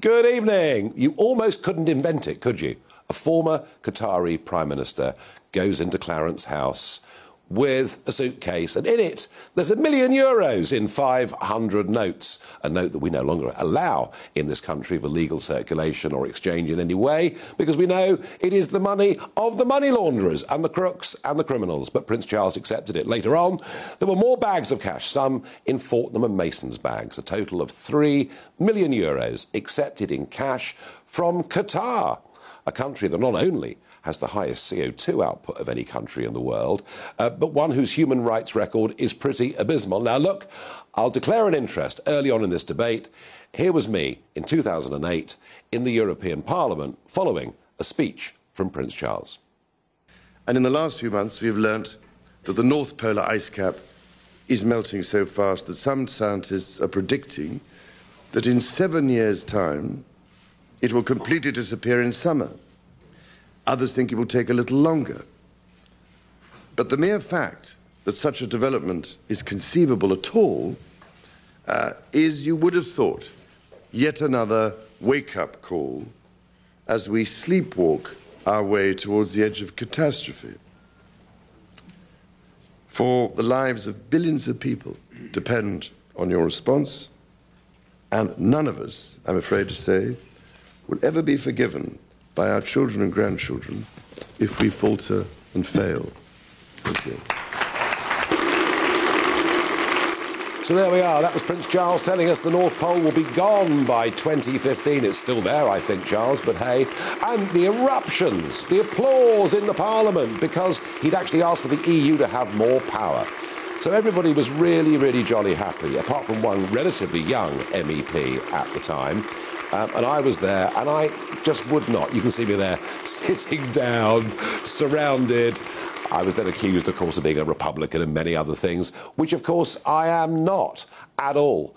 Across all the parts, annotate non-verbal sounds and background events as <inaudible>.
Good evening. You almost couldn't invent it, could you? A former Qatari Prime Minister goes into Clarence House with a suitcase, and in it there's a million euros in 500 notes, a note that we no longer allow in this country for legal circulation or exchange in any way, because we know it is the money of the money launderers and the crooks and the criminals. But Prince Charles accepted it. Later on, there were more bags of cash, some in Fortnum and Mason's bags, a total of 3 million euros accepted in cash from Qatar, a country that not only has the highest CO2 output of any country in the world, uh, but one whose human rights record is pretty abysmal. Now, look, I'll declare an interest early on in this debate. Here was me in 2008 in the European Parliament following a speech from Prince Charles. And in the last few months, we've learnt that the North Polar ice cap is melting so fast that some scientists are predicting that in seven years' time, it will completely disappear in summer. Others think it will take a little longer. But the mere fact that such a development is conceivable at all uh, is, you would have thought, yet another wake up call as we sleepwalk our way towards the edge of catastrophe. For the lives of billions of people depend on your response, and none of us, I'm afraid to say, will ever be forgiven by our children and grandchildren if we falter and fail. So there we are. That was Prince Charles telling us the North Pole will be gone by 2015. It's still there, I think, Charles, but hey. And the eruptions, the applause in the Parliament because he'd actually asked for the EU to have more power. So everybody was really, really jolly happy, apart from one relatively young MEP at the time. Um, and I was there, and I just would not. You can see me there, <laughs> sitting down, surrounded. I was then accused, of course, of being a Republican and many other things, which, of course, I am not at all.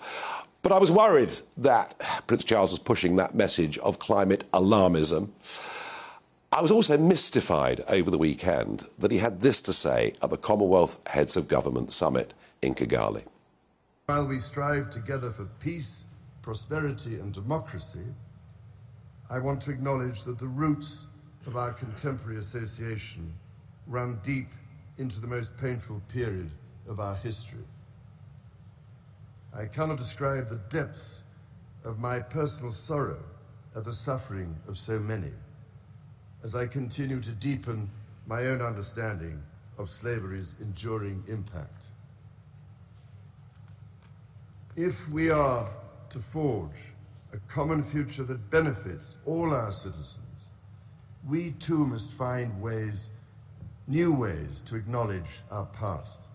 But I was worried that Prince Charles was pushing that message of climate alarmism. I was also mystified over the weekend that he had this to say at the Commonwealth Heads of Government Summit in Kigali. While we strive together for peace, prosperity, and democracy, I want to acknowledge that the roots of our contemporary association run deep into the most painful period of our history. I cannot describe the depths of my personal sorrow at the suffering of so many as I continue to deepen my own understanding of slavery's enduring impact. If we are to forge a common future that benefits all our citizens, we too must find ways, new ways, to acknowledge our past.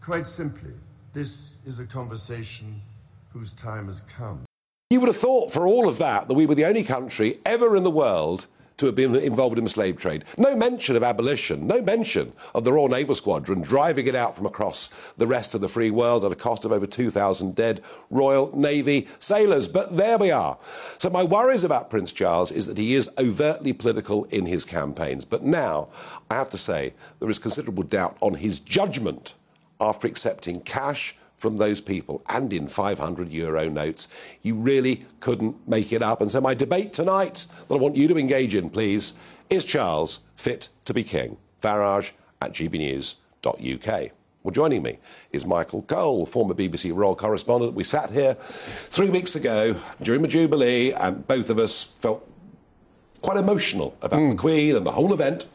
Quite simply, this is a conversation whose time has come. You would have thought, for all of that, that we were the only country ever in the world to have been involved in the slave trade. No mention of abolition, no mention of the Royal Naval Squadron driving it out from across the rest of the free world at a cost of over 2,000 dead Royal Navy sailors. But there we are. So my worries about Prince Charles is that he is overtly political in his campaigns. But now, I have to say, there is considerable doubt on his judgment after accepting cash from those people and in 500 euro notes. You really couldn't make it up. And so, my debate tonight that I want you to engage in, please, is Charles fit to be king? Farage at gbnews.uk. Well, joining me is Michael Cole, former BBC royal correspondent. We sat here three weeks ago during the Jubilee, and both of us felt quite emotional about mm. the Queen and the whole event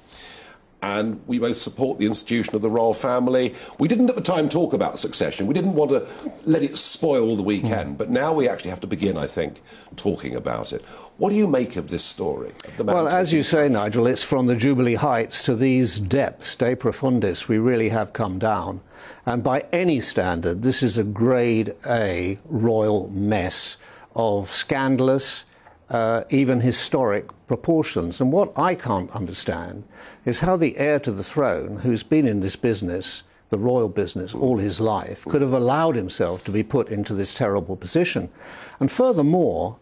and we both support the institution of the royal family. We didn't at the time talk about succession. We didn't want to let it spoil the weekend, mm. but now we actually have to begin, I think, talking about it. What do you make of this story? well, as you say, Nigel, it's from the Jubilee heights to these depths, de profundis, we really have come down. And by any standard, this is a grade A royal mess of scandalous, uh, even historic proportions. And what I can't understand is how the heir to the throne, who's been in this business, the royal business, all his life, could have allowed himself to be put into this terrible position. And furthermore,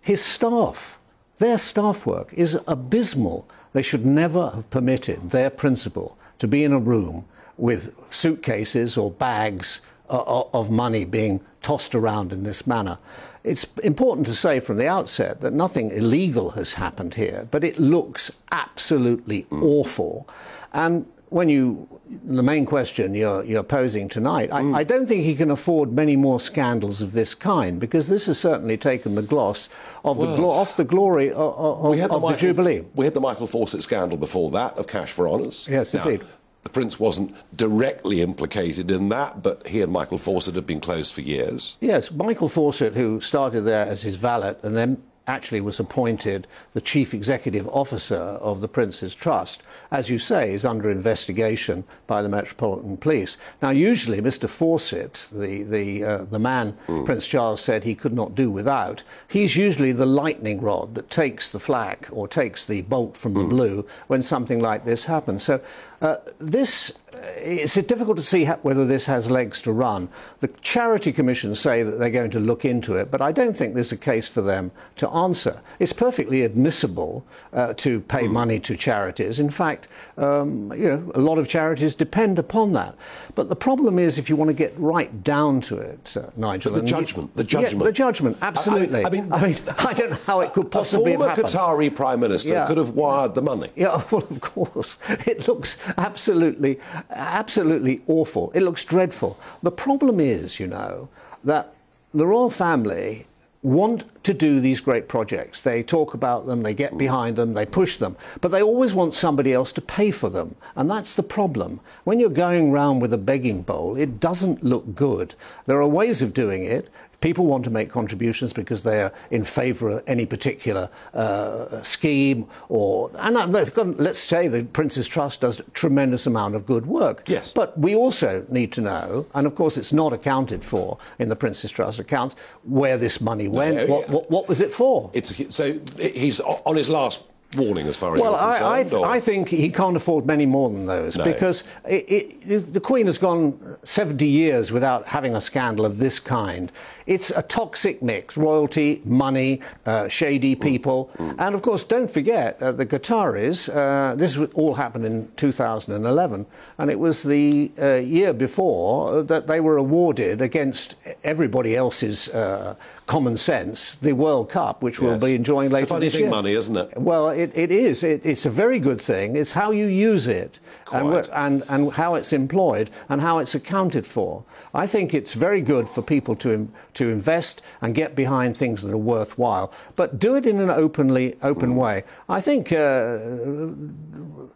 his staff, their staff work is abysmal. They should never have permitted their principal to be in a room with suitcases or bags uh, of money being tossed around in this manner it's important to say from the outset that nothing illegal has happened here, but it looks absolutely mm. awful. And when you, the main question you're, you're posing tonight, mm. I, I, don't think he can afford many more scandals of this kind because this has certainly taken the gloss of well, the glo- off the glory of, of, of the, Michael, Jubilee. We had the Michael Fawcett scandal before that of cash for honours. Yes, now, indeed. The Prince wasn't directly implicated in that, but he and Michael Fawcett had been close for years. Yes, Michael Fawcett, who started there as his valet and then actually was appointed the chief executive officer of the Prince's Trust, as you say, is under investigation by the Metropolitan Police. Now, usually, Mr. Fawcett, the, the, uh, the man mm. Prince Charles said he could not do without, he's usually the lightning rod that takes the flak or takes the bolt from the mm. blue when something like this happens. So uh, this, it's difficult to see whether this has legs to run. The Charity Commission say that they're going to look into it, but I don't think there's a case for them to answer. It's perfectly admissible uh, to pay mm. money to charities. In fact, um, you know, a lot of charities depend upon that. But the problem is, if you want to get right down to it, uh, Nigel, the judgment, the judgment, yeah, the judgment, absolutely. I, I, mean, I, mean, <laughs> I don't know how it could possibly a former Qatari prime minister yeah. could have wired the money. Yeah, <laughs> well, of course, it looks absolutely, absolutely awful. It looks dreadful. The problem is, you know, that the royal family want to do these great projects. They talk about them, they get behind them, they push them, but they always want somebody else to pay for them. And that's the problem. When you're going around with a begging bowl, it doesn't look good. There are ways of doing it. People want to make contributions because they are in favour of any particular uh, scheme, or and let's say the Prince's Trust does a tremendous amount of good work. Yes, but we also need to know, and of course it's not accounted for in the Prince's Trust accounts, where this money went. No, what, what, what, was it for? It's so he's on his last warning as far as well, I, I, th- I, think he can't afford many more than those no. because it, it, the Queen has gone 70 years without having a scandal of this kind. It's a toxic mix royalty, money, uh, shady mm. people. Mm. And of course, don't forget uh, the Qataris. Uh, this all happened in 2011, and it was the uh, year before that they were awarded against everybody else's uh, common sense the World Cup, which yes. we'll be enjoying later it's a funny this thing, year. money, isn't it? Well, it, it is. It, it's a very good thing. It's how you use it and, and, and how it's employed and how it's accounted for. I think it's very good for people to, to invest and get behind things that are worthwhile, but do it in an openly open mm. way. I think uh,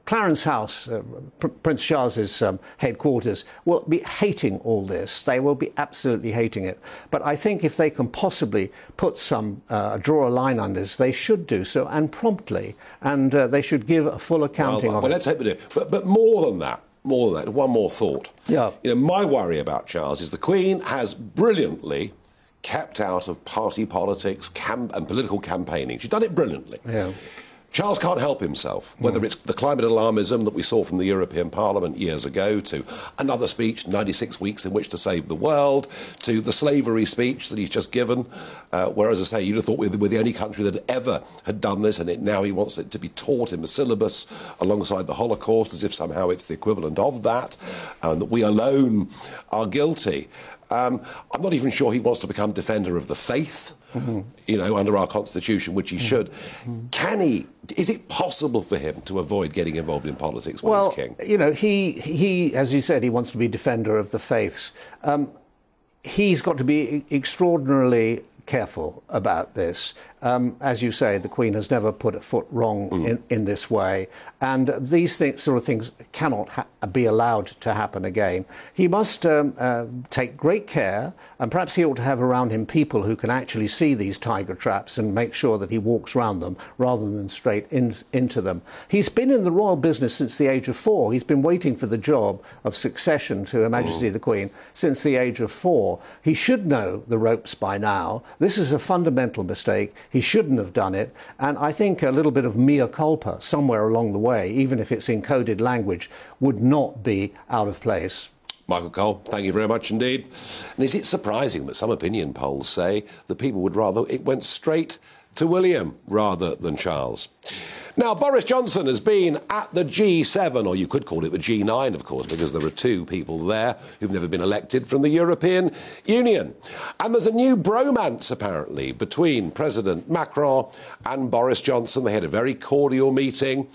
Clarence House, uh, Prince Charles's um, headquarters, will be hating all this. They will be absolutely hating it. But I think if they can possibly put some, uh, draw a line under this, they should do so and promptly, and uh, they should give a full accounting well, of well, it. let's hope they do. But, but more than that, more than that, one more thought. Yeah. You know, my worry about Charles is the Queen has brilliantly kept out of party politics camp- and political campaigning. She's done it brilliantly. Yeah. Charles can't help himself, whether mm. it's the climate alarmism that we saw from the European Parliament years ago, to another speech, 96 weeks in which to save the world, to the slavery speech that he's just given. Uh, where, as I say, you'd have thought we're, we're the only country that ever had done this, and it, now he wants it to be taught in the syllabus alongside the Holocaust, as if somehow it's the equivalent of that, and that we alone are guilty. Um, I'm not even sure he wants to become defender of the faith, mm-hmm. you know, under our constitution, which he mm-hmm. should. Mm-hmm. Can he? Is it possible for him to avoid getting involved in politics when well, he's king? You know, he he, as you said, he wants to be defender of the faiths. Um, he's got to be extraordinarily careful about this. Um, as you say, the Queen has never put a foot wrong mm. in, in this way, and these sort of things cannot ha- be allowed to happen again. He must um, uh, take great care, and perhaps he ought to have around him people who can actually see these tiger traps and make sure that he walks around them rather than straight in, into them. He's been in the royal business since the age of four. He's been waiting for the job of succession to Her Majesty mm. the Queen since the age of four. He should know the ropes by now. This is a fundamental mistake. He shouldn't have done it. And I think a little bit of mea culpa somewhere along the way, even if it's in coded language, would not be out of place. Michael Cole, thank you very much indeed. And is it surprising that some opinion polls say that people would rather it went straight to William rather than Charles? Now, Boris Johnson has been at the G7, or you could call it the G9, of course, because there are two people there who've never been elected from the European Union. And there's a new bromance, apparently, between President Macron and Boris Johnson. They had a very cordial meeting.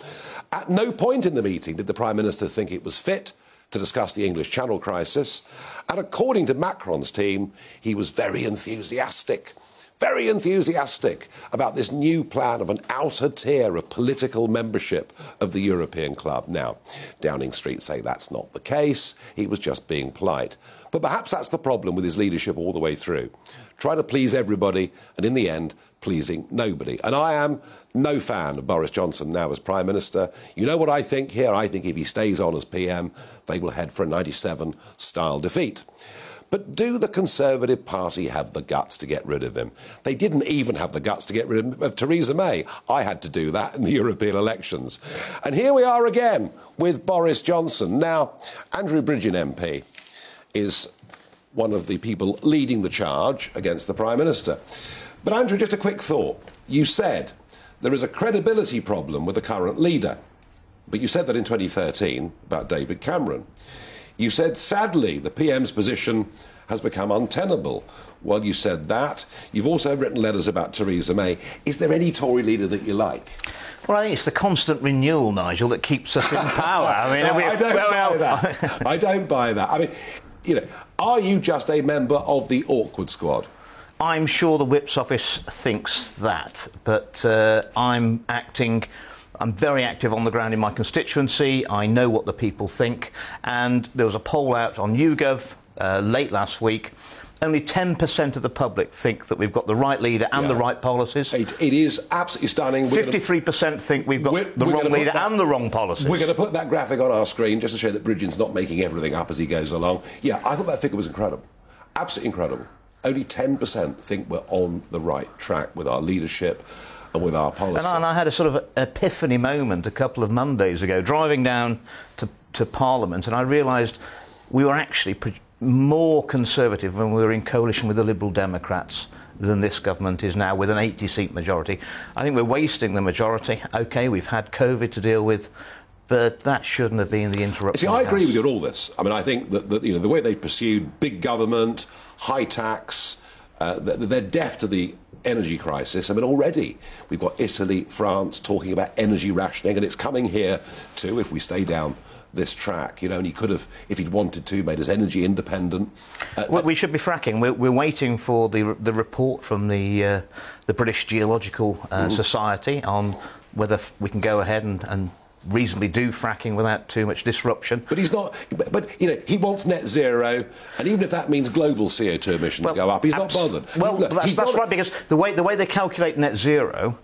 At no point in the meeting did the Prime Minister think it was fit to discuss the English Channel crisis. And according to Macron's team, he was very enthusiastic very enthusiastic about this new plan of an outer tier of political membership of the European Club. Now, Downing Street say that's not the case. He was just being polite. But perhaps that's the problem with his leadership all the way through. Try to please everybody, and in the end, pleasing nobody. And I am no fan of Boris Johnson now as Prime Minister. You know what I think here? I think if he stays on as PM, they will head for a 97 style defeat. But do the Conservative Party have the guts to get rid of him? They didn't even have the guts to get rid of, Theresa May. I had to do that in the <laughs> European elections. And here we are again with Boris Johnson. Now, Andrew Bridgen MP is one of the people leading the charge against the Prime Minister. But, Andrew, just a quick thought. You said there is a credibility problem with the current leader. But you said that in 2013 about David Cameron. You said, sadly, the PM's position has become untenable. Well, you said that. You've also written letters about Theresa May. Is there any Tory leader that you like? Well, I think it's the constant renewal, Nigel, that keeps us in power. I mean, <laughs> no, we, I don't well, buy that. <laughs> I don't buy that. I mean, you know, are you just a member of the awkward squad? I'm sure the Whip's office thinks that, but uh, I'm acting I'm very active on the ground in my constituency. I know what the people think. And there was a poll out on YouGov uh, late last week. Only 10% of the public think that we've got the right leader and yeah. the right policies. it, it is absolutely stunning. 53% gonna, think we've got we're, the we're wrong leader that, and the wrong policies. We're going to put that graphic on our screen just to show that Bridgen's not making everything up as he goes along. Yeah, I thought that figure was incredible. Absolutely incredible. Only 10% think we're on the right track with our leadership with our policy. And I, and I, had a sort of epiphany moment a couple of Mondays ago, driving down to, to Parliament, and I realised we were actually pre- more conservative when we were in coalition with the Liberal Democrats than this government is now with an 80 seat majority. I think we're wasting the majority. OK, we've had COVID to deal with. But that shouldn't have been the interruption. See, I agree with you on all this. I mean, I think that, that you know the way they pursued big government, high tax, uh, they're deaf to the energy crisis. I mean, already we've got Italy, France talking about energy rationing, and it's coming here too if we stay down this track. You know, and he could have, if he'd wanted to, made us energy independent. Uh, well, we should be fracking. We're, we're, waiting for the the report from the uh, the British Geological uh, mm-hmm. Society on whether we can go ahead and, and reasonably do fracking without too much disruption. But he's not. But you know, he wants net zero, and even if that means global CO2 emissions well, go up, he's abs- not bothered. Well, that's, that's right because the way the way they calculate net zero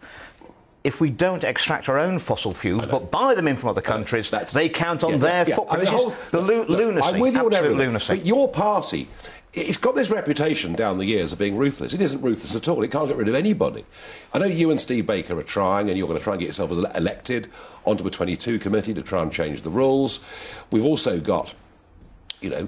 if we don't extract our own fossil fuels but buy them in from other countries, they count on yeah, their yeah, footprint. I mean, the, whole, the lu- lunacy. I'm with you on everything. Lunacy. But your party it's got this reputation down the years of being ruthless. It isn't ruthless at all. It can't get rid of anybody. I know you and Steve Baker are trying, and you're going to try and get yourself elected onto a 22 committee to try and change the rules. We've also got, you know,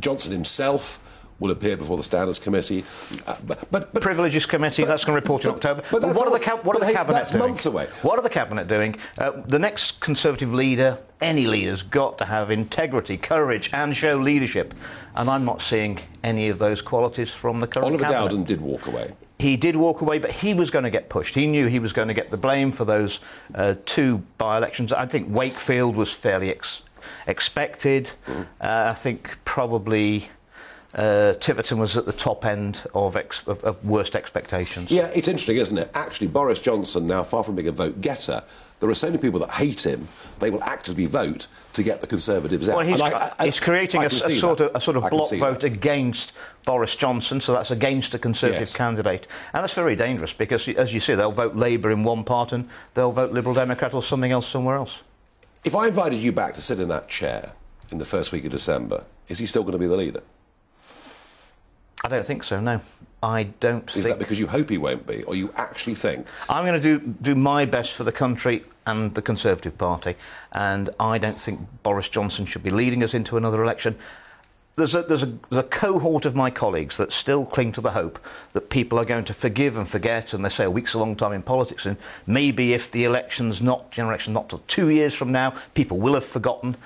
Johnson himself will appear before the Standards Committee. Uh, but, but, but, Privileges Committee, but, that's going to report in October. But, what, all, are the, what are the Cabinet that's doing? months away. What are the Cabinet doing? Uh, the next Conservative leader, any leader's got to have integrity, courage, and show leadership. And I'm not seeing any of those qualities from the current Oliver Cabinet. Dowden did walk away. He did walk away, but he was going to get pushed. He knew he was going to get the blame for those uh, two by elections. I think Wakefield was fairly ex- expected. Mm. Uh, I think probably uh, Tiverton was at the top end of, ex- of, of, worst expectations. Yeah, it's interesting, isn't it? Actually, Boris Johnson, now far from being a vote getter, there are so many people that hate him, they will actively vote to get the Conservatives out. Well, he's, I, I, he's creating a, a, sort of, a, sort of, block vote that. against Boris Johnson, so that's against a Conservative yes. candidate. And that's very dangerous because, as you see, they'll vote Labour in one part and they'll vote Liberal Democrat or something else somewhere else. If I invited you back to sit in that chair in the first week of December, is he still going to be the leader? I don't think so. No, I don't. Is that because you hope he won't be, or you actually think? I'm going to do do my best for the country and the Conservative Party, and I don't think Boris Johnson should be leading us into another election. there's a, there's, a, there's a cohort of my colleagues that still cling to the hope that people are going to forgive and forget, and they say a week's a long time in politics, and maybe if the election's not, general election not till two years from now, people will have forgotten.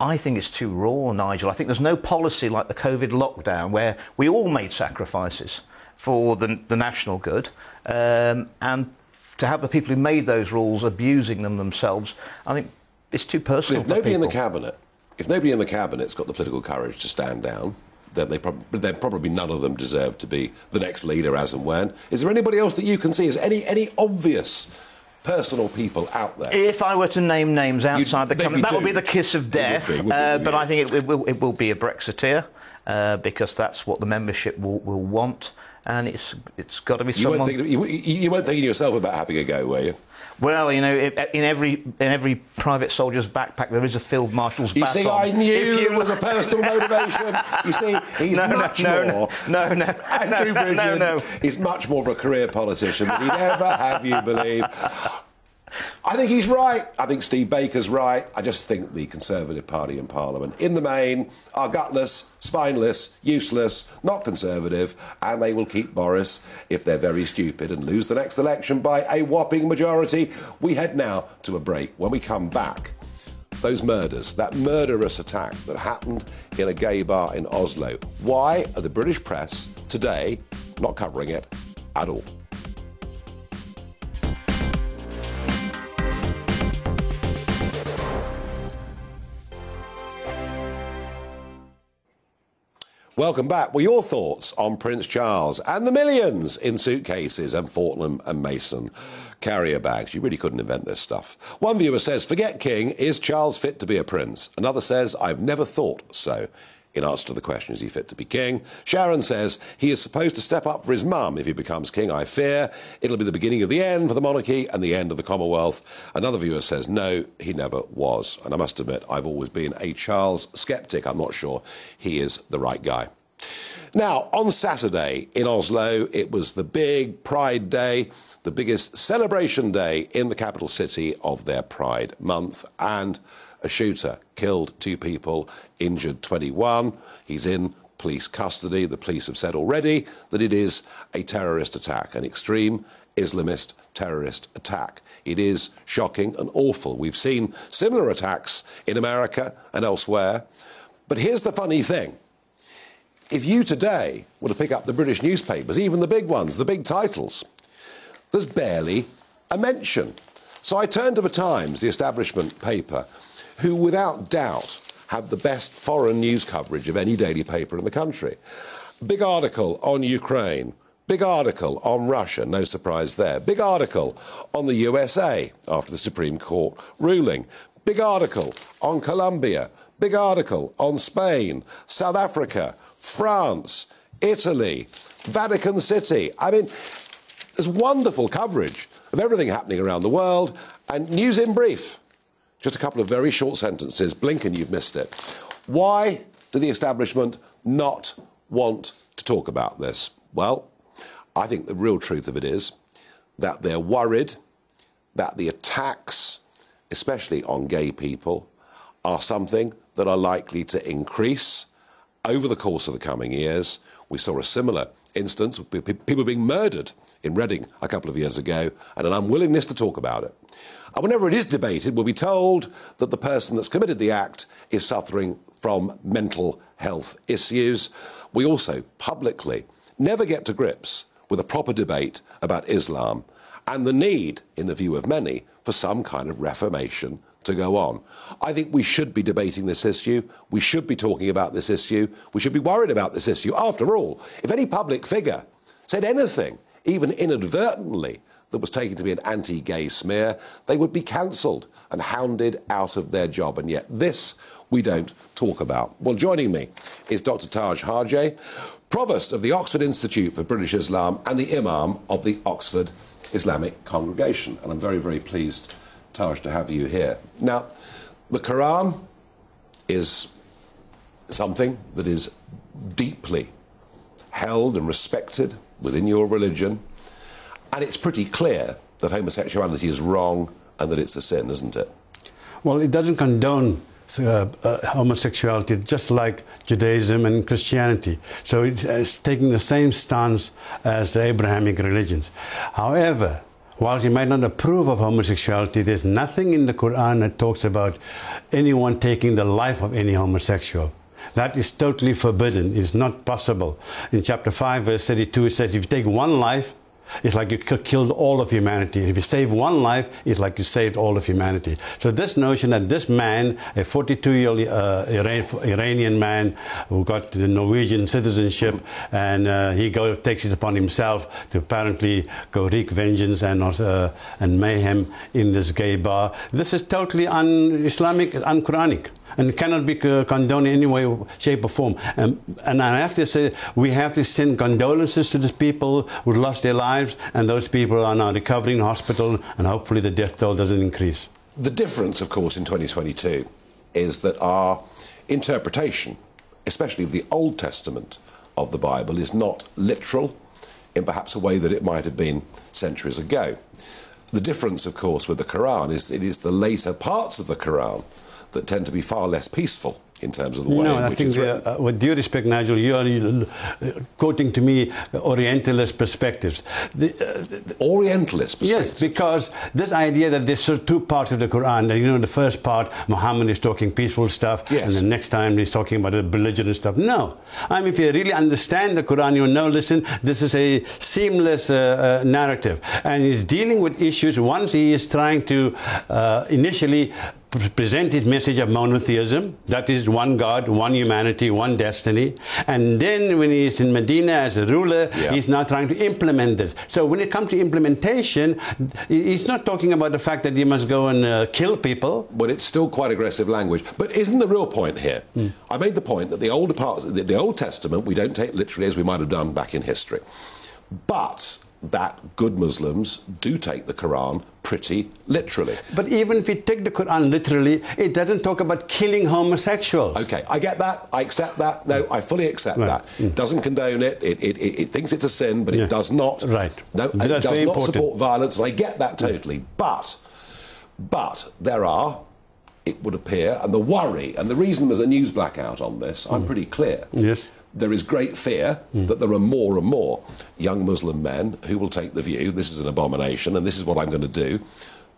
I think it's too raw, Nigel. I think there's no policy like the COVID lockdown where we all made sacrifices for the, the national good, um, and to have the people who made those rules abusing them themselves, I think it's too personal. If nobody people. in the cabinet, if nobody in the cabinet's got the political courage to stand down, then they prob- then probably none of them deserve to be the next leader as and when. Is there anybody else that you can see? Is any any obvious personal people out there? If I were to name names outside the they'd company, that would be the kiss of death. be, wouldn't uh, but I think it, it, will, it will be a Brexiteer uh, because that's what the membership will, will want, and it's it's got to be You someone. you, you- you weren't thinking yourself about having a go, were you? Well, you know, in every in every private soldier's backpack there is a field marshal's You baton. see, I knew If you it was a personal motivation. You see, he's no, much no, more. no, no, no, Andrew Bridgen no, no. is much more of a career politician than he'd ever have you believe. I think he's right. I think Steve Baker's right. I just think the Conservative Party in Parliament, in the main, are gutless, spineless, useless, not Conservative, and they will keep Boris if they're very stupid and lose the next election by a whopping majority. We head now to a break. When we come back, those murders, that murderous attack that happened in a gay bar in Oslo. Why are the British press today not covering it at all? Welcome back. Well, your thoughts on Prince Charles and the millions in suitcases and Fortnum and Mason carrier bags. You really couldn't invent this stuff. One viewer says, Forget King, is Charles fit to be a prince? Another says, I've never thought so. In answer to the question, is he fit to be king? Sharon says, he is supposed to step up for his mum if he becomes king, I fear. It'll be the beginning of the end for the monarchy and the end of the Commonwealth. Another viewer says, no, he never was. And I must admit, I've always been a Charles skeptic. I'm not sure he is the right guy. Now, on Saturday in Oslo, it was the big Pride Day, the biggest celebration day in the capital city of their Pride month, and a shooter killed two people, injured 21. He's in police custody. The police have said already that it is a terrorist attack, an extreme Islamist terrorist attack. It is shocking and awful. We've seen similar attacks in America and elsewhere. But here's the funny thing if you today were to pick up the British newspapers, even the big ones, the big titles, there's barely a mention. So I turned to the Times, the establishment paper, who without doubt have the best foreign news coverage of any daily paper in the country. Big article on Ukraine. Big article on Russia, no surprise there. Big article on the USA after the Supreme Court ruling. Big article on Colombia. Big article on Spain, South Africa, France, Italy, Vatican City. I mean, there's wonderful coverage of everything happening around the world and news in brief. Just a couple of very short sentences. Blink and you've missed it. Why do the establishment not want to talk about this? Well, I think the real truth of it is that they're worried that the attacks, especially on gay people, are something that are likely to increase over the course of the coming years. We saw a similar instance of people being murdered in Reading a couple of years ago and an unwillingness to talk about it. And whenever it is debated, we'll be told that the person that's committed the act is suffering from mental health issues. We also publicly never get to grips with a proper debate about Islam and the need, in the view of many, for some kind of reformation to go on. I think we should be debating this issue. We should be talking about this issue. We should be worried about this issue. After all, if any public figure said anything, even inadvertently, that was taken to be an anti gay smear, they would be cancelled and hounded out of their job. And yet, this we don't talk about. Well, joining me is Dr. Taj Hargey, Provost of the Oxford Institute for British Islam and the Imam of the Oxford Islamic Congregation. And I'm very, very pleased, Taj, to have you here. Now, the Quran is something that is deeply held and respected within your religion. And it's pretty clear that homosexuality is wrong and that it's a sin, isn't it? Well, it doesn't condone uh, uh, homosexuality, just like Judaism and Christianity. So it's, it's taking the same stance as the Abrahamic religions. However, while you might not approve of homosexuality, there's nothing in the Quran that talks about anyone taking the life of any homosexual. That is totally forbidden. It's not possible. In chapter 5, verse 32, it says, if you take one life, it's like you killed all of humanity. If you save one life, it's like you saved all of humanity. So this notion that this man, a 42-year-old uh, Iranian man who got the Norwegian citizenship, and uh, he go, takes it upon himself to apparently go wreak vengeance and uh, and mayhem in this gay bar. This is totally un-Islamic, un-Quranic and cannot be condoned in any way, shape, or form. Um, and I have to say, we have to send condolences to the people who lost their lives, and those people are now recovering in hospital, and hopefully the death toll doesn't increase. The difference, of course, in 2022 is that our interpretation, especially of the Old Testament of the Bible, is not literal in perhaps a way that it might have been centuries ago. The difference, of course, with the Quran is it is the later parts of the Quran that tend to be far less peaceful in terms of the way no, I think, written. Uh, with due respect, Nigel, you are uh, quoting to me Orientalist perspectives. The, uh, Orientalist Yes, because this idea that there's sort of two parts of the Quran. That, you know, the first part, Muhammad is talking peaceful stuff, yes. and the next time he's talking about the belligerent stuff. No. I mean, if you really understand the Quran, you know, listen, this is a seamless uh, uh, narrative. And he's dealing with issues. Once he is trying to uh, initially present his message of monotheism, that is one God, one humanity, one destiny. And then when he's in Medina as a ruler, yeah. he's now trying to implement this. So when it comes to implementation, he's not talking about the fact that you must go and uh, kill people. But it's still quite aggressive language. But isn't the real point here? Mm. I made the point that the older parts, the, the Old Testament, we don't take literally as we might have done back in history. But that good Muslims do take the Quran pretty literally. But even if you take the Quran literally, it doesn't talk about killing homosexuals. Okay, I get that. I accept that. No, I fully accept right. that. Mm. Doesn't condone it. It, it, it. it, thinks it's a sin, but yeah. it does not. Right. No, it does not important. support violence, and I get that totally. But, but there are it would appear, and the worry, and the reason there's a news blackout on this, I'm mm. pretty clear. Yes there is great fear mm. that there are more and more young Muslim men who will take the view this is an abomination and this is what I'm going to do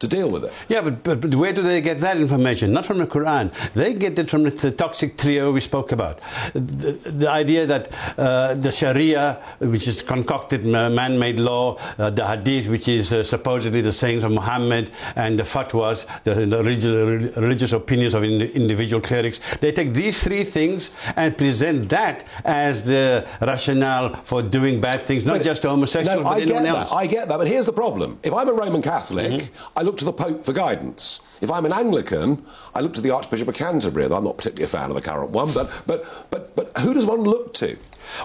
to deal with it. Yeah, but, but, but, where do they get that information? Not from the Quran. They get it from the, toxic trio we spoke about. The, the idea that uh, the Sharia, which is concocted man-made law, uh, the Hadith, which is uh, supposedly the sayings of Muhammad, and the fatwas, the, the religious, religious, opinions of in, individual clerics, they take these three things and present that as the rationale for doing bad things, not but, just homosexuals, no, but I anyone get else. That. I get that, but here's the problem. If I'm a Roman Catholic, mm-hmm. I look to the Pope for guidance. If I'm an Anglican, I look to the Archbishop of Canterbury. I'm not particularly a fan of the current one, but but but but who does one look to?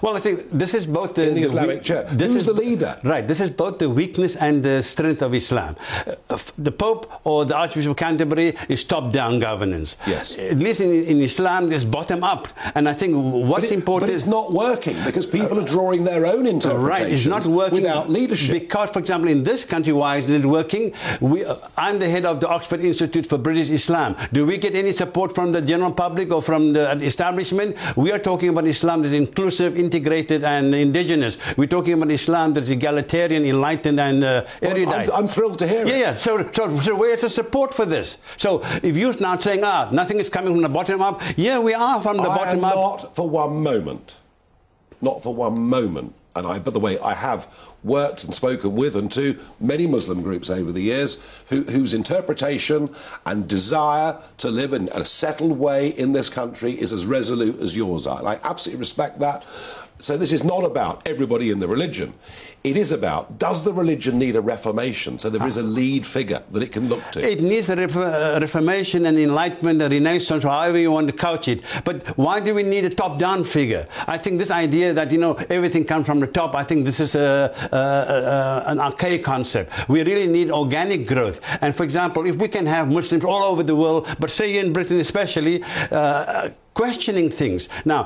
Well, I think this is both the, in the, Islamic Church. This Who's is the leader? Right. This is both the weakness and the strength of Islam. Uh, the Pope or the Archbishop of Canterbury is top-down governance. Yes. At least in, in Islam, there's bottom-up, and I think what's but it, important. But it's not working because people are drawing their own interpretations. Right. It's not working without leadership. Because, for example, in this country, why isn't it working? We, uh, I'm the head of the Oxford Institute for British Islam. Do we get any support from the general public or from the establishment? We are talking about Islam that's inclusive, integrated, and indigenous. We're talking about Islam that's egalitarian, enlightened, and uh, erudite. Well, I'm, I'm, thrilled to hear yeah, it. Yeah, so, so, so where's the support for this? So if you're now saying, ah, nothing is coming from the bottom up, yeah, we are from the I bottom am up. Not for one moment. Not for one moment and I, by the way, I have worked and spoken with and to many Muslim groups over the years who, whose interpretation and desire to live in a settled way in this country is as resolute as yours are. And I absolutely respect that. So this is not about everybody in the religion. It is about does the religion need a reformation so there is a lead figure that it can look to? It needs a uh, reformation and enlightenment, a renaissance, however you want to couch it. But why do we need a top-down figure? I think this idea that you know everything comes from the top. I think this is a, a, a, an archaic concept. We really need organic growth. And for example, if we can have Muslims all over the world, but say in Britain especially. Uh, questioning things. Now,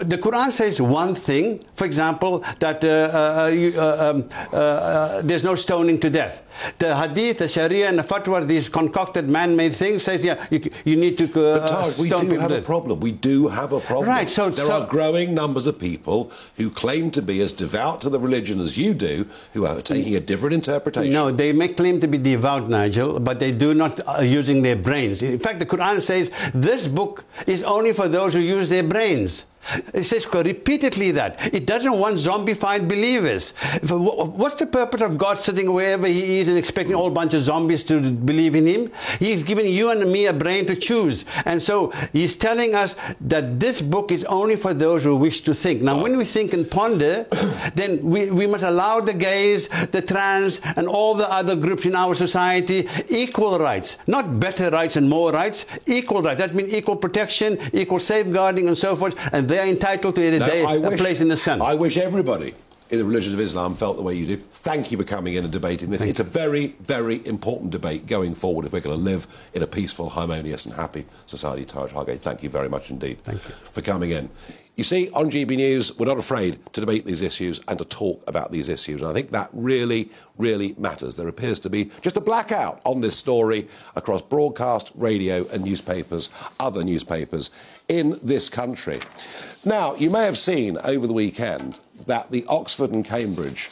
the Quran says one thing, for example, that uh, uh, you, uh, um, uh, uh, there's no stoning to death. The Hadith, the Sharia, and the Fatwa, these concocted man-made things, says yeah, you, you need to uh, But Taj, we do have a problem. We do have a problem. Right, so- there so- are growing numbers of people who claim to be as devout to the religion as you do, who are taking a different interpretation. No, they may claim to be devout, Nigel, but they do not uh, using their brains. In fact, the Quran says this book is only for those who use their brains. It says repeatedly that. It doesn't want zombified believers. What's the purpose of God sitting wherever He is and expecting a whole bunch of zombies to believe in Him? He's given you and me a brain to choose. And so He's telling us that this book is only for those who wish to think. Now, when we think and ponder, <coughs> then we, we must allow the gays, the trans, and all the other groups in our society equal rights. Not better rights and more rights, equal rights. That means equal protection, equal safeguarding, and so forth. And they are entitled to a, No, day, a wish- place in the sun. I wish everybody in the religion of Islam felt the way you do. Thank you for coming in and debating this. it's a very, very important debate going forward if we're going to live in a peaceful, harmonious, and happy society. Taj Hargey, thank you very much indeed Thank you. for coming in. You see, on GB News, we're not afraid to debate these issues and to talk about these issues. And I think that really, really matters. There appears to be just a blackout on this story across broadcast, radio, and newspapers, other newspapers in this country. Now, you may have seen over the weekend that the Oxford and Cambridge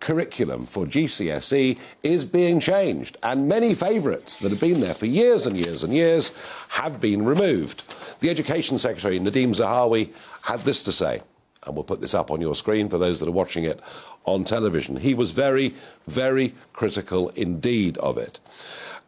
curriculum for GCSE is being changed, and many favourites that have been there for years and years and years have been removed. The Education Secretary, Nadhim Zahawi, had this to say, and we'll put this up on your screen for those that are watching it on television. He was very, very critical indeed of it.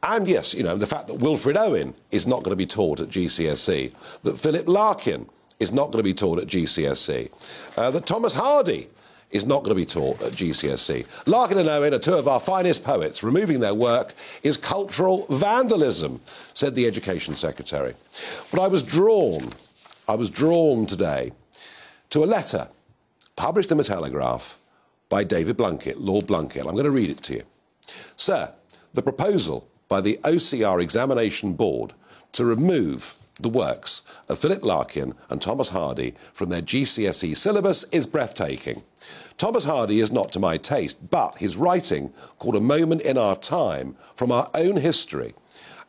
And yes, you know, the fact that Wilfred Owen is not going to be taught at GCSE, that Philip Larkin is not going to be taught at GCSE, uh, that Thomas Hardy is not going to be taught at GCSE. Larkin and Owen are two of our finest poets. Removing their work is cultural vandalism, said the Education Secretary. But I was drawn, I was drawn today to a letter published in the Telegraph by David Blunkett, Lord Blunkett. I'm going to read it to you. Sir, the proposal by the OCR Examination Board to remove the works of Philip Larkin and Thomas Hardy from their GCSE syllabus is breathtaking. Thomas Hardy is not to my taste, but his writing, called A Moment in Our Time, from our own history,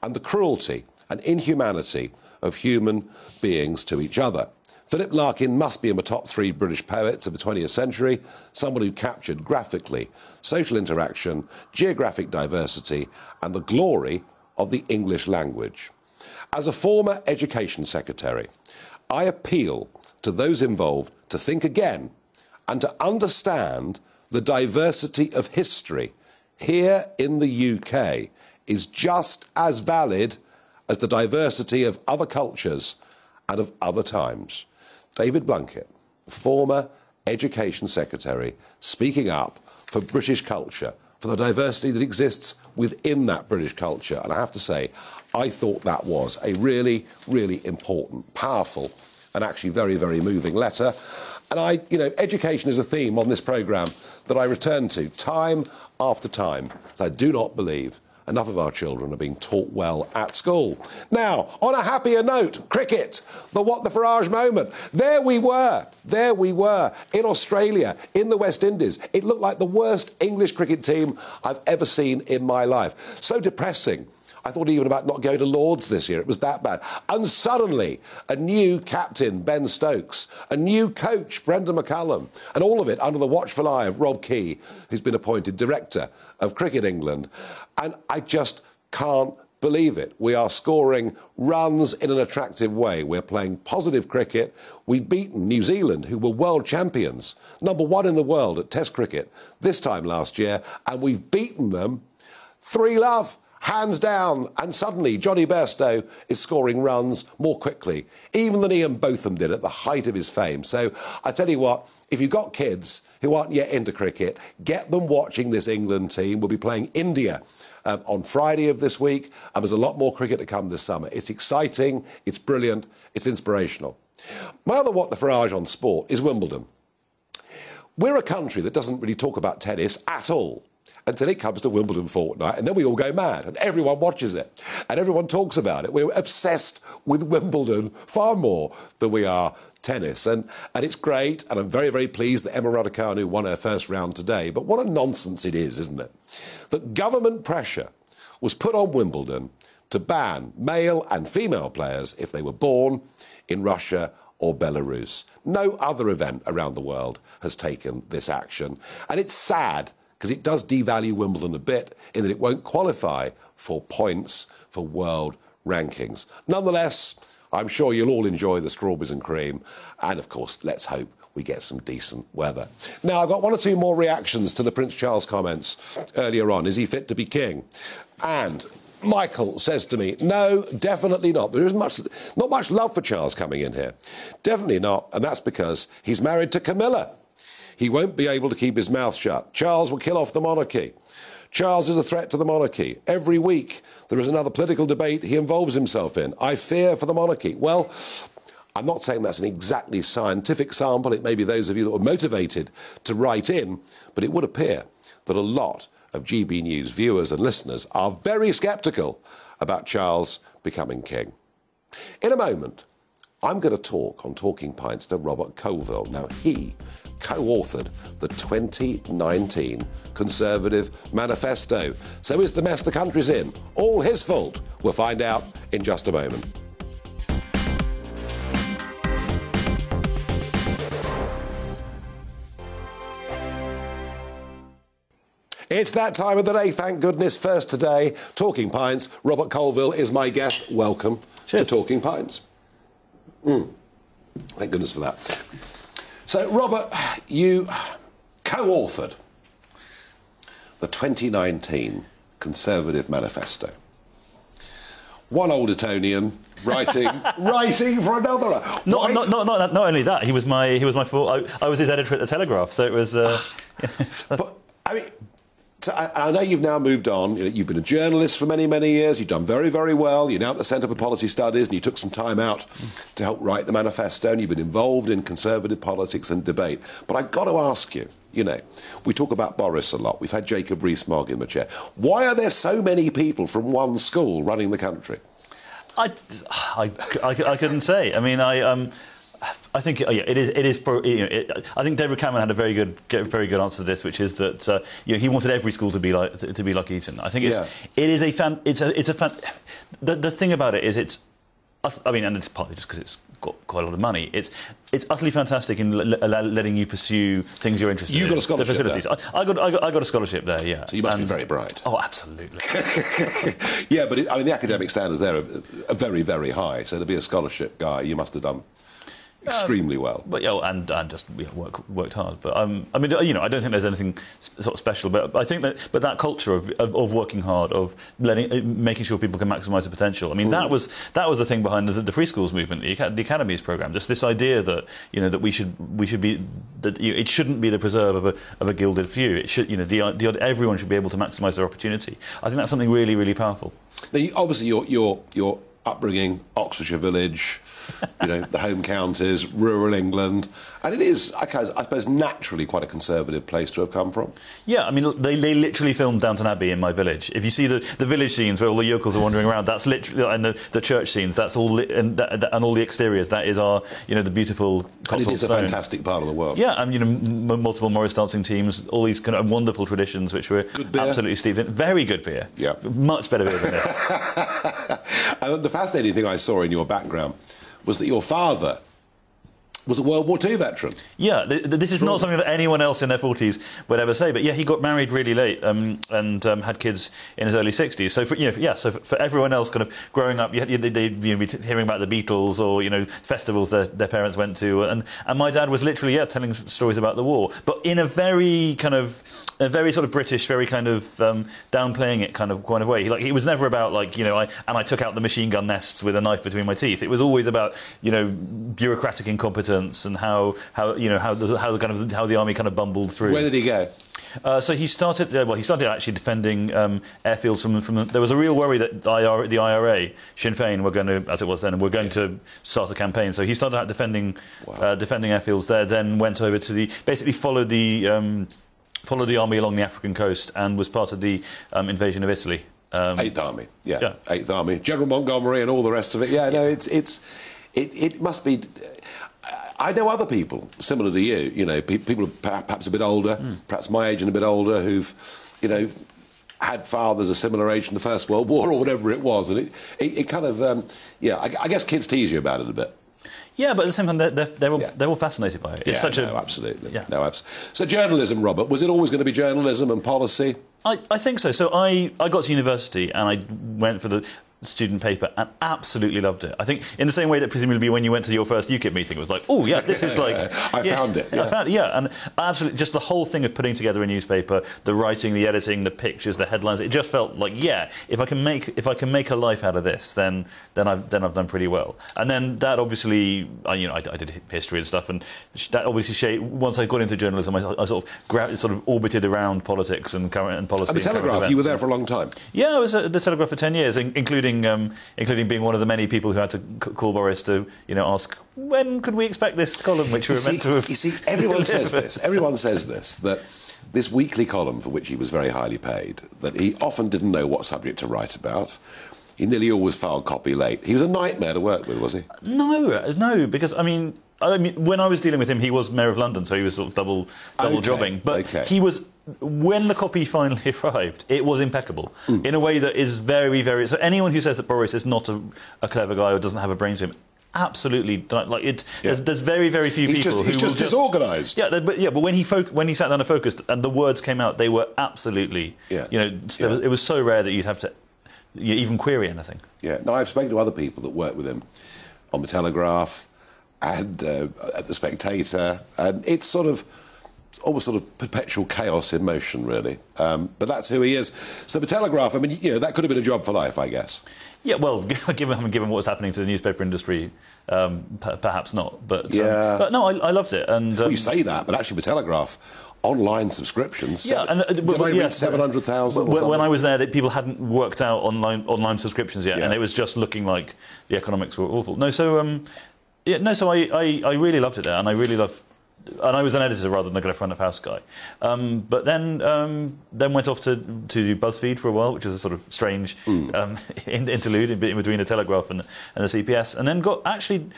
and the cruelty and inhumanity of human beings to each other. Philip Larkin must be in the top three British poets of the 20th century, someone who captured graphically social interaction, geographic diversity, and the glory of the English language. As a former education secretary, I appeal to those involved to think again and to understand the diversity of history here in the UK is just as valid as the diversity of other cultures and of other times. David Blunkett, former Education Secretary, speaking up for British culture, for the diversity that exists within that British culture. And I have to say, I thought that was a really, really important, powerful, and actually very, very moving letter. And I, you know, education is a theme on this programme that I return to time after time. I do not believe enough of our children are being taught well at school. Now, on a happier note, cricket, the what the Farage moment. There we were, there we were in Australia, in the West Indies. It looked like the worst English cricket team I've ever seen in my life. So depressing. I thought even about not going to Lords this year. It was that bad. And suddenly, a new captain, Ben Stokes, a new coach, Brendon McCullum, and all of it under the watchful eye of Rob Key, who's been appointed director of Cricket England. And I just can't believe it. We are scoring runs in an attractive way. We're playing positive cricket. We've beaten New Zealand, who were world champions, number one in the world at Test cricket this time last year, and we've beaten them 3 love hands down. And suddenly, Jonny Bairstow is scoring runs more quickly, even than Ian Botham did at the height of his fame. So I tell you what, if you've got kids who aren't yet into cricket, get them watching this England team. We'll be playing India. Um, on Friday of this week, and there's a lot more cricket to come this summer. It's exciting, it's brilliant, it's inspirational. My other what the Farage on sport is Wimbledon. We're a country that doesn't really talk about tennis at all. Until it comes to Wimbledon fortnight, and then we all go mad, and everyone watches it, and everyone talks about it. We're obsessed with Wimbledon far more than we are tennis, and, and it's great, and I'm very, very pleased that Emma Raducanu won her first round today. But what a nonsense it is, isn't it? That government pressure was put on Wimbledon to ban male and female players if they were born in Russia or Belarus. No other event around the world has taken this action. And it's sad because it does devalue Wimbledon a bit in that it won't qualify for points for world rankings. Nonetheless, I'm sure you'll all enjoy the strawberries and cream. And of course, let's hope we get some decent weather. Now, I've got one or two more reactions to the Prince Charles comments earlier on. Is he fit to be king? And Michael says to me, no, definitely not. There isn't much, not much love for Charles coming in here. Definitely not. And that's because he's married to Camilla. He won't be able to keep his mouth shut. Charles will kill off the monarchy. Charles is a threat to the monarchy. Every week there is another political debate he involves himself in. I fear for the monarchy. Well, I'm not saying that's an exactly scientific sample. It may be those of you that were motivated to write in, but it would appear that a lot of GB News viewers and listeners are very sceptical about Charles becoming king. In a moment, I'm going to talk on Talking Pints to Robert Colville. Now, he co authored the 2019 Conservative Manifesto. So, is the mess the country's in all his fault? We'll find out in just a moment. It's that time of the day, thank goodness. First today, Talking Pints. Robert Colville is my guest. Welcome Cheers. to Talking Pints. Mm. Thank goodness for that. So, Robert, you co authored the 2019 Conservative Manifesto. One old Etonian writing, <laughs> writing for another. Not, not, not, not, not only that, he was my he was my I, I was his editor at the Telegraph, so it was. Uh, <laughs> But I mean, I, I know you've now moved on. You've been a journalist for many, many years. You've done very, very well. You're now at the Centre for Policy Studies, and you took some time out to help write the manifesto. And you've been involved in conservative politics and debate. But I've got to ask you. You know, we talk about Boris a lot. We've had Jacob Rees-Mogg in the chair. Why are there so many people from one school running the country? I, I, I, I couldn't say. I mean, I. Um, I think uh, yeah, it is. It is. pro- You know, it, I think David Cameron had a very good, very good answer to this, which is that uh, you know, he wanted every school to be like to, to be like Eton. I think it's. Yeah. It is a fan. It's a. It's a fan. The, the thing about it is, it's. I mean, and it's partly just because it's got quite a lot of money. It's it's utterly fantastic in l- l- letting you pursue things you're interested You in. got a scholarship The facilities. I, I got, I got I got a scholarship there. Yeah. So you must be And- very bright. Oh, absolutely. <laughs> <laughs> yeah, but it, I mean, the academic standards there are, are very, very high. So to be a scholarship guy, you must have done extremely well. But yeah, and, and just you know, work, worked hard. But um, I mean, you know, I don't think there's anything sort of special. But I think that, but that culture of, of, of working hard, of letting, uh, making sure people can maximise their potential. I mean, that was that was the thing behind the, the free schools movement, the, the academies program. Just this idea that you know that we should we should be that you, it shouldn't be the preserve of a, of a gilded few. It should you know the, the everyone should be able to maximise their opportunity. I think that's something really really powerful. Now, you, obviously, your, your, your upbringing, Oxfordshire village, you know, the home counties, rural England, and it is, I suppose- naturally quite a conservative place to have come from. Yeah, I mean, they, they literally filmed Downton Abbey in my village. If you see the, the village scenes where all the yokels are wandering around, that's literally, and the, the church scenes, that's all, li- and, that, that- and all the exteriors, that is our, you know, the beautiful And it Cotswold is a fantastic part of the world. Yeah, and you know, m- multiple Morris dancing teams, all these kind of wonderful traditions which were absolutely steeped in. Very good beer. Yeah. Much better beer than this. <laughs> fascinating thing I saw in your background was that your father was a World War II veteran. Yeah, th- th- this is not something that anyone else in their 40s would ever say. But yeah, he got married really late um, and um, had kids in his early 60s. So for, you know, yeah, so for, for everyone else, kind of growing up, you had, they, they, you know, be hearing about the Beatles or you know festivals their, their parents went to, and and my dad was literally yeah telling stories about the war, but in a very kind of a very sort of British, very kind of um, downplaying it kind of kind of way. He, like he was never about like you know I and I took out the machine gun nests with a knife between my teeth. It was always about you know bureaucratic incompetence and how how you know how the, how the kind of how the army kind of bumbled through. Where did he go? Uh, so he started. Uh, well, he started actually defending um, airfields from from. The, there was a real worry that the IRA, the IRA, Sinn Féin, were going to, as it was then, were going to start a campaign. So he started out defending uh, defending airfields there. Then went over to the basically followed the. Um, followed the army along the African coast and was part of the um, invasion of Italy. Um, Eighth Army, yeah. Yeah. Eighth Army, General Montgomery, and all the rest of it. Yeah, no, it's it's it, it must be. I know other people similar to you. You know, pe- people perhaps a bit older, Hmm. perhaps my age and a bit older, who've, you know, had fathers a similar age in the First World War or whatever it was, and it it, it kind of um, yeah. I, I guess kids tease you about it a bit. Yeah, but at the same time, they're, they're, they're, all, Yeah. they're all fascinated by it. It's yeah, such no, a absolutely. Yeah. No, abs- So journalism, Robert, was it always going to be journalism and policy? I, I think so. So I, I got to university and I went for the student paper and absolutely loved it. I think in the same way that presumably when you went to your first UKIP meeting it was like, oh yeah, this is <laughs> like I yeah, found it, I found it, yeah, and absolutely just the whole thing of putting together a newspaper, the writing, the editing, the pictures, the headlines. It just felt like yeah, if I can make if I can make a life out of this, then then I've then I've done pretty well. And then that obviously, I, you know, I, I did history and stuff, and that obviously shaped. Once I got into journalism, I, I sort of gra- sort of orbited around politics and current and policy. I mean, and Telegraph, you were there for a long time. Yeah, I was at the Telegraph for ten years, in- including um, including being one of the many people who had to call Boris to, you know, ask when could we expect this column, which we were meant to have. you see, everyone says this. Everyone says this that this weekly column for which he was very highly paid, that he often didn't know what subject to write about. He nearly always filed copy late. He was a nightmare to work with, was he? No, no, because I mean, I mean, when I was dealing with him, he was mayor of London, so he was sort of double double Okay, jobbing. But okay. he was when the copy finally <laughs> arrived, it was impeccable Hmm. in a way that is very, very. So anyone who says that Boris is not a, a clever guy or doesn't have a brain to him. Absolutely, like it. There's, Yeah. there's very, very few He's people just- who he's will just disorganised. Yeah, but yeah, but when he foc- when he sat down and focused, and the words came out, they were absolutely. Yeah. You know, there was- it was so rare that you'd have to you even query anything. Yeah. No, I've spoken to other people that work with him on the Telegraph and uh, at the Spectator, and it's sort of almost sort of perpetual chaos in motion, really. Um, but that's who he is. So the Telegraph, I mean, you know, that could have been a job for life, I guess. Yeah, well, <laughs> given given what's happening to the newspaper industry, um, p- perhaps not. But um, Yeah. but no, I, I loved it, and um, Well, you say that, but actually, the Telegraph online subscriptions, yeah, and uh, but- I but seven hundred thousand. When, when I was there, that people hadn't worked out online online subscriptions yet, Yeah. and it was just looking like the economics were awful. No, so um, yeah, no, so I, I, I really loved it there, and I really loved. And I was an editor rather than a front of house guy, um, but then um, then went off to, to BuzzFeed for a while, which was a sort of strange um, <laughs> in- interlude in, in between the Telegraph and, and the CPS, and then got actually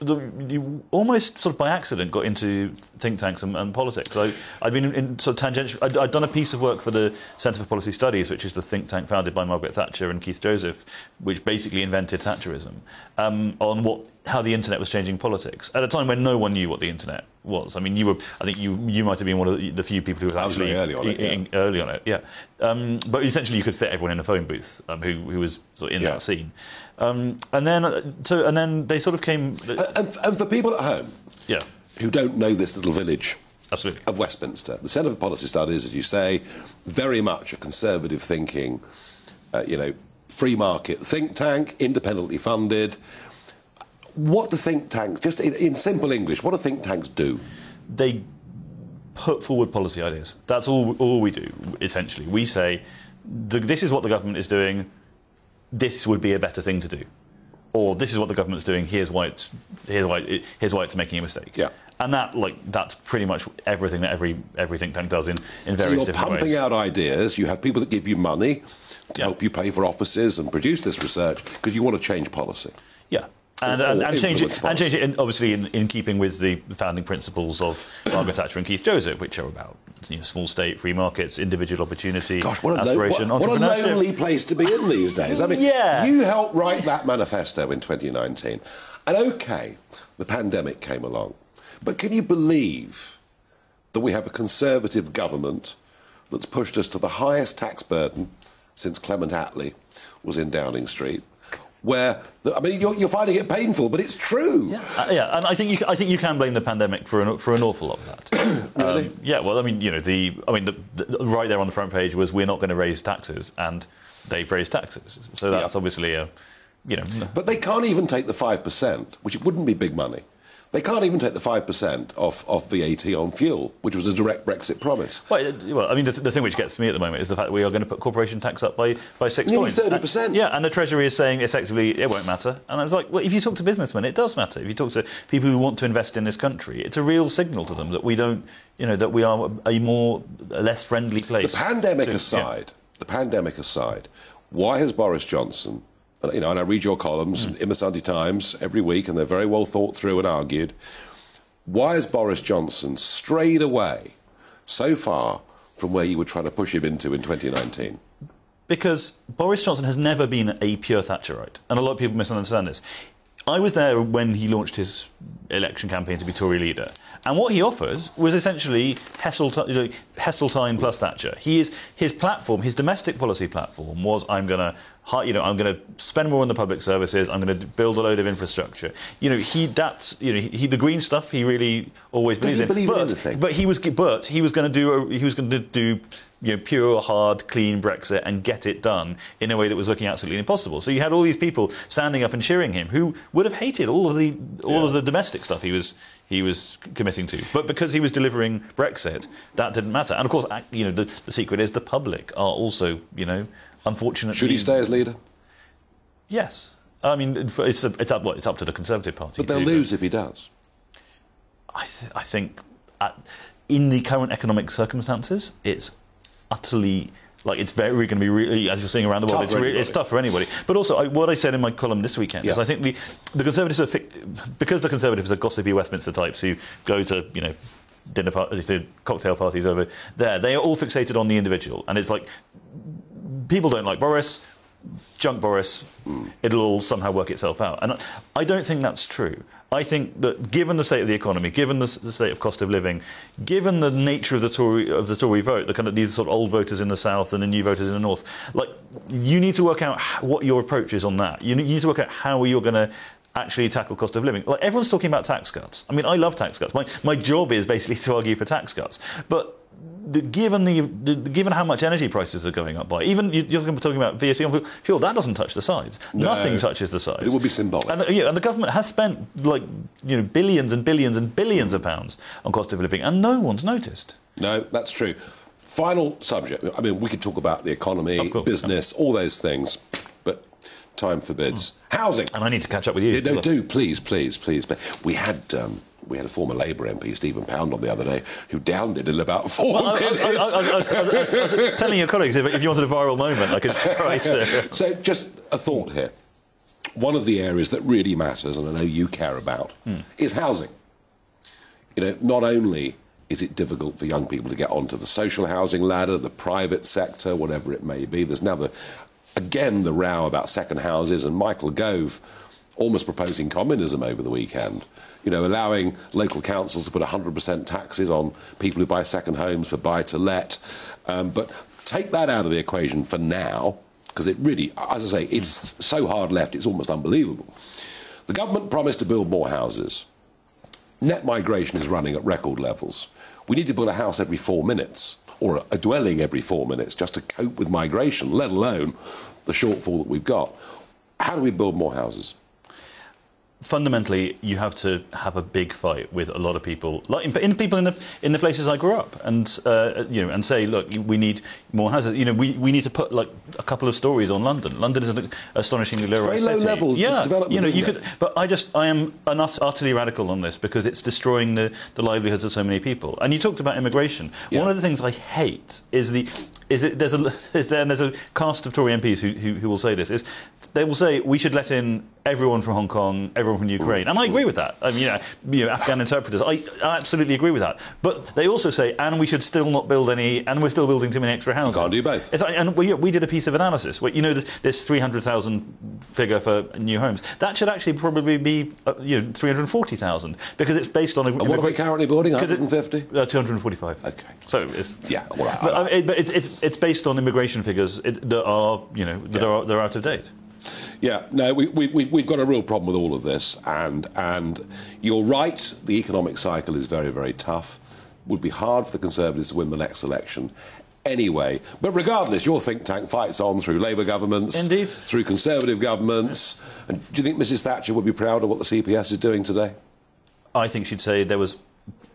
the, you almost sort of by accident got into think tanks and, and politics. I, I'd been in, in sort of tangential. I'd, I'd done a piece of work for the Centre for Policy Studies, which is the think tank founded by Margaret Thatcher and Keith Joseph, which basically invented Thatcherism um, on what how the internet was changing politics at a time when no one knew what the internet was. I mean, you were. I think you you might have been one of the, the few people who was actually early on it, in- in- early on it. Yeah, um, but essentially you could fit everyone in a phone booth um, who who was sort of in Yeah. that scene. Um, and then uh, so and then they sort of came. and, and for people at home yeah, who don't know this little village absolutely. of Westminster, the Centre for Policy Studies, as you say, very much a conservative thinking, uh, you know, free market think tank, independently funded. What do think tanks, just in, in simple English, what do think tanks do? they put forward policy ideas. That's all, all we do, essentially. We say, the, this is what the government is doing, this would be a better thing to do. Or this is what the government's doing, here's why it's, here's why, it, here's why it's making a mistake. Yeah. And that, like, that's pretty much everything that every, every think tank does in, in various So you're different pumping ways. out ideas. You have people that give you money to Yeah. help you pay for offices and produce this research because you want to change policy. Yeah. And, and, and change it, and change it, in, obviously, in, in keeping with the founding principles of Margaret Thatcher and Keith Joseph, which are about you know, small state, free markets, individual opportunity, Gosh, what lo- aspiration, what, what a lonely place to be in these days. I mean, Yeah. you helped write that manifesto in 2019. And okay, the pandemic came along. But can you believe that we have a conservative government that's pushed us to the highest tax burden since Clement Attlee was in Downing Street? Where, the, I mean, you're, you're finding it painful, but it's true. Uh, yeah, and I think you, I think you can blame the pandemic for an, for an awful lot of that. <coughs> Really? Um, yeah, well, I mean, you know, the I mean, the, the, right there on the front page was we're not going to raise taxes, and they've raised taxes. So that's Yeah. obviously a, you know, But they can't even take the 5%, which it wouldn't be big money. They can't even take the 5% off, off VAT on fuel, which was a direct Brexit promise. Well, well, I mean, the, the thing which gets me at the moment is the fact that we are going to put corporation tax up by, by six Nearly points. 30%. And- yeah, and the Treasury is saying effectively it won't matter. And I was like, well, if you talk to businessmen, it does matter. If you talk to people who want to invest in this country, it's a real signal to them that we don't, you know, that we are a more, a less friendly place. The pandemic to- aside, the pandemic aside, why has Boris Johnson, you know, and I read your columns Hmm. in the Sunday Times every week, and they're very well thought through and argued. Why has Boris Johnson strayed away so far from where you were trying to push him into in 2019? Because Boris Johnson has never been a pure Thatcherite, and a lot of people misunderstand this. I was there when he launched his election campaign to be Tory leader, and what he offers was essentially know, Heseltine plus Thatcher. He is his platform, his domestic policy platform was I'm going to, you know, I'm going to spend more on the public services. I'm going to build a load of infrastructure. You know, he that's you know he, the green stuff he really always Does believes he in. believe in but, anything? but he was but he was going to do a, he was going to do you know pure hard clean Brexit and get it done in a way that was looking absolutely impossible. So you had all these people standing up and cheering him who would have hated all of the all of the domestic stuff he was he was committing to. But because he was delivering Brexit, that didn't matter. And of course, you know the, the secret is the public are also you know unfortunately Should he stay as leader? Yes. I mean, it's, it's up. Well, it's up to the Conservative Party. But they'll to- lose if he does. I, th- I think at, in the current economic circumstances, it's utterly like it's very going to be really, as you're seeing around the world, Tough it's, for re- anybody. it's tough for anybody. But also, I, what I said in my column this weekend is I think the, the Conservatives are fi- because the Conservatives are gossipy Westminster types who go to you know dinner parties, to cocktail parties over there. They are all fixated on the individual, and it's like people don't like Boris. Junk Boris, mm. it'll all somehow work itself out. And I- I don't think that's true. I think that given the state of the economy, given the, the state of cost of living, given the nature of the Tory of the Tory vote, the kind of these sort of old voters in the south and the new voters in the north, like you need to work out what your approach is on that. You need, you need to work out how you're going to actually tackle cost of living. Like everyone's talking about tax cuts. I mean, I love tax cuts. My my job is basically to argue for tax cuts, but the, given the, the given how much energy prices are going up by, even you- you're talking about VAT on fuel, that doesn't touch the sides. Nothing touches the sides. It will be symbolic. And the, yeah, and the government has spent like you know billions and billions and billions of pounds on cost of living, and no one's noticed. No, that's true. Final subject. I mean, we could talk about the economy, course. business, all those things, but time forbids. Housing. And I need to catch up with you. No, do please, please, please. But we had um, we had a former Labour MP, Stephen Pound, on the other day, who downed it in about four Well, minutes. I- I- I was- I was- was- telling your colleagues if, if you wanted a viral moment, I could <laughs> try to. So, just a thought here. One of the areas that really matters, and I know you care about, hmm. is housing. You know, not only is it difficult for young people to get onto the social housing ladder, the private sector, whatever it may be, there's now the, again, the row about second houses, and Michael Gove almost proposing communism over the weekend. You know, allowing local councils to put 100% taxes on people who buy second homes for buy to let. Um, but take that out of the equation for now, because it really, as I say, it's so hard left, it's almost unbelievable. The government promised to build more houses. Net migration is running at record levels. We need to build a house every four minutes, or a dwelling every four minutes, just to cope with migration, let alone the shortfall that we've got. How do we build more houses? Fundamentally, you have to have a big fight with a lot of people, like in, in people in the in the places I grew up, and uh, you know, and say, look, we need more houses. You know, we, we need to put like a couple of stories on London. London is an astonishingly low very low level yeah, You know, you could, it? but I just I am utterly radical on this because it's destroying the, the livelihoods of so many people. And you talked about immigration. Yeah. One of the things I hate is the is that there's a is there and there's a cast of Tory MPs who, who, who will say this is they will say we should let in everyone from Hong Kong, everyone from Ukraine, and I agree with that. I mean, you know, you know, Afghan interpreters, I, I absolutely agree with that. But they also say, and we should still not build any, and we're still building too many extra houses. can't do both. It's and we, we did a piece of analysis. Where, you know, this, this 300,000 figure for new homes. That should actually probably be, uh, you know, 340,000 because it's based on. A, And what are they currently building? it- 150? Uh, 245. Okay. So it's Yeah, well, I- but, I but it's, it's it's based on immigration figures it, that are you know that Yeah. are they're out of date. Yeah, no, we, we, we- we've got a real problem with all of this, and and you're right. The economic cycle is very, very tough. Would be hard for the Conservatives to win the next election, anyway. But regardless, your think tank fights on through Labour governments, Indeed. through Conservative governments. And do you think Mrs Thatcher would be proud of what the CPS is doing today? I think she'd say there was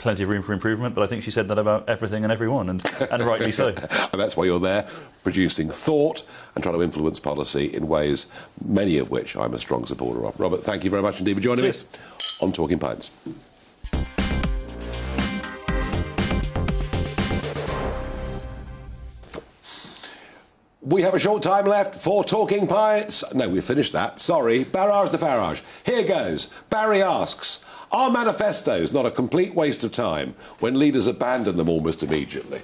plenty of room for improvement, but I think she said that about everything and everyone, and, and rightly so. <laughs> and that's why you're there, producing thought and trying to influence policy in ways, many of which I'm a strong supporter of. Robert, thank you very much indeed for joining Cheers. us on Talking Pints. We have a short time left for Talking Pints. No, we finished that. Sorry. Barrage the Farage. Here goes. Barry asks Are manifestos not a complete waste of time when leaders abandon them almost immediately?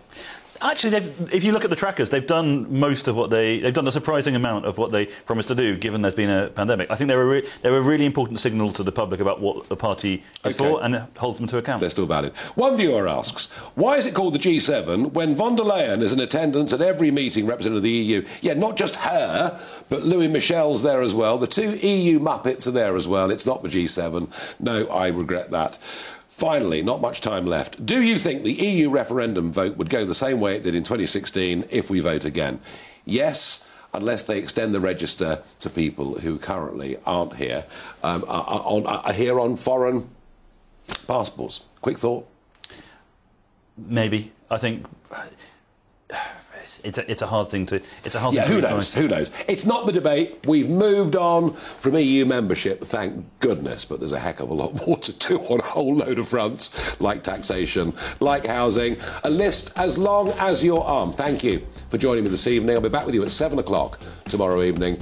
Actually, they've, if you look at the trackers, they've done most of what they they've done a surprising amount of what they promised to do. Given there's been a pandemic, I think they're a re- they're a really important signal to the public about what the party is Okay. for and it holds them to account. They're still valid. One viewer asks, why is it called the G7 when von der Leyen is in attendance at every meeting representing the EU? Yeah, not just her, but Louis Michel's there as well. The two EU Muppets are there as well. It's not the G7. No, I regret that. Finally, not much time left. Do you think the EU referendum vote would go the same way it did in 2016 if we vote again? Yes, unless they extend the register to people who currently aren't here, um, are, on, are here on foreign passports. Quick thought. Maybe I think it's, a, it's a hard thing to it's a hard Yeah, thing who to knows? Who knows? It's not the debate. We've moved on from EU membership, thank goodness, but there's a heck of a lot more to do on a whole load of fronts, like taxation, like housing, a list as long as your arm. Thank you for joining me this evening. I'll be back with you at 7 o'clock tomorrow evening.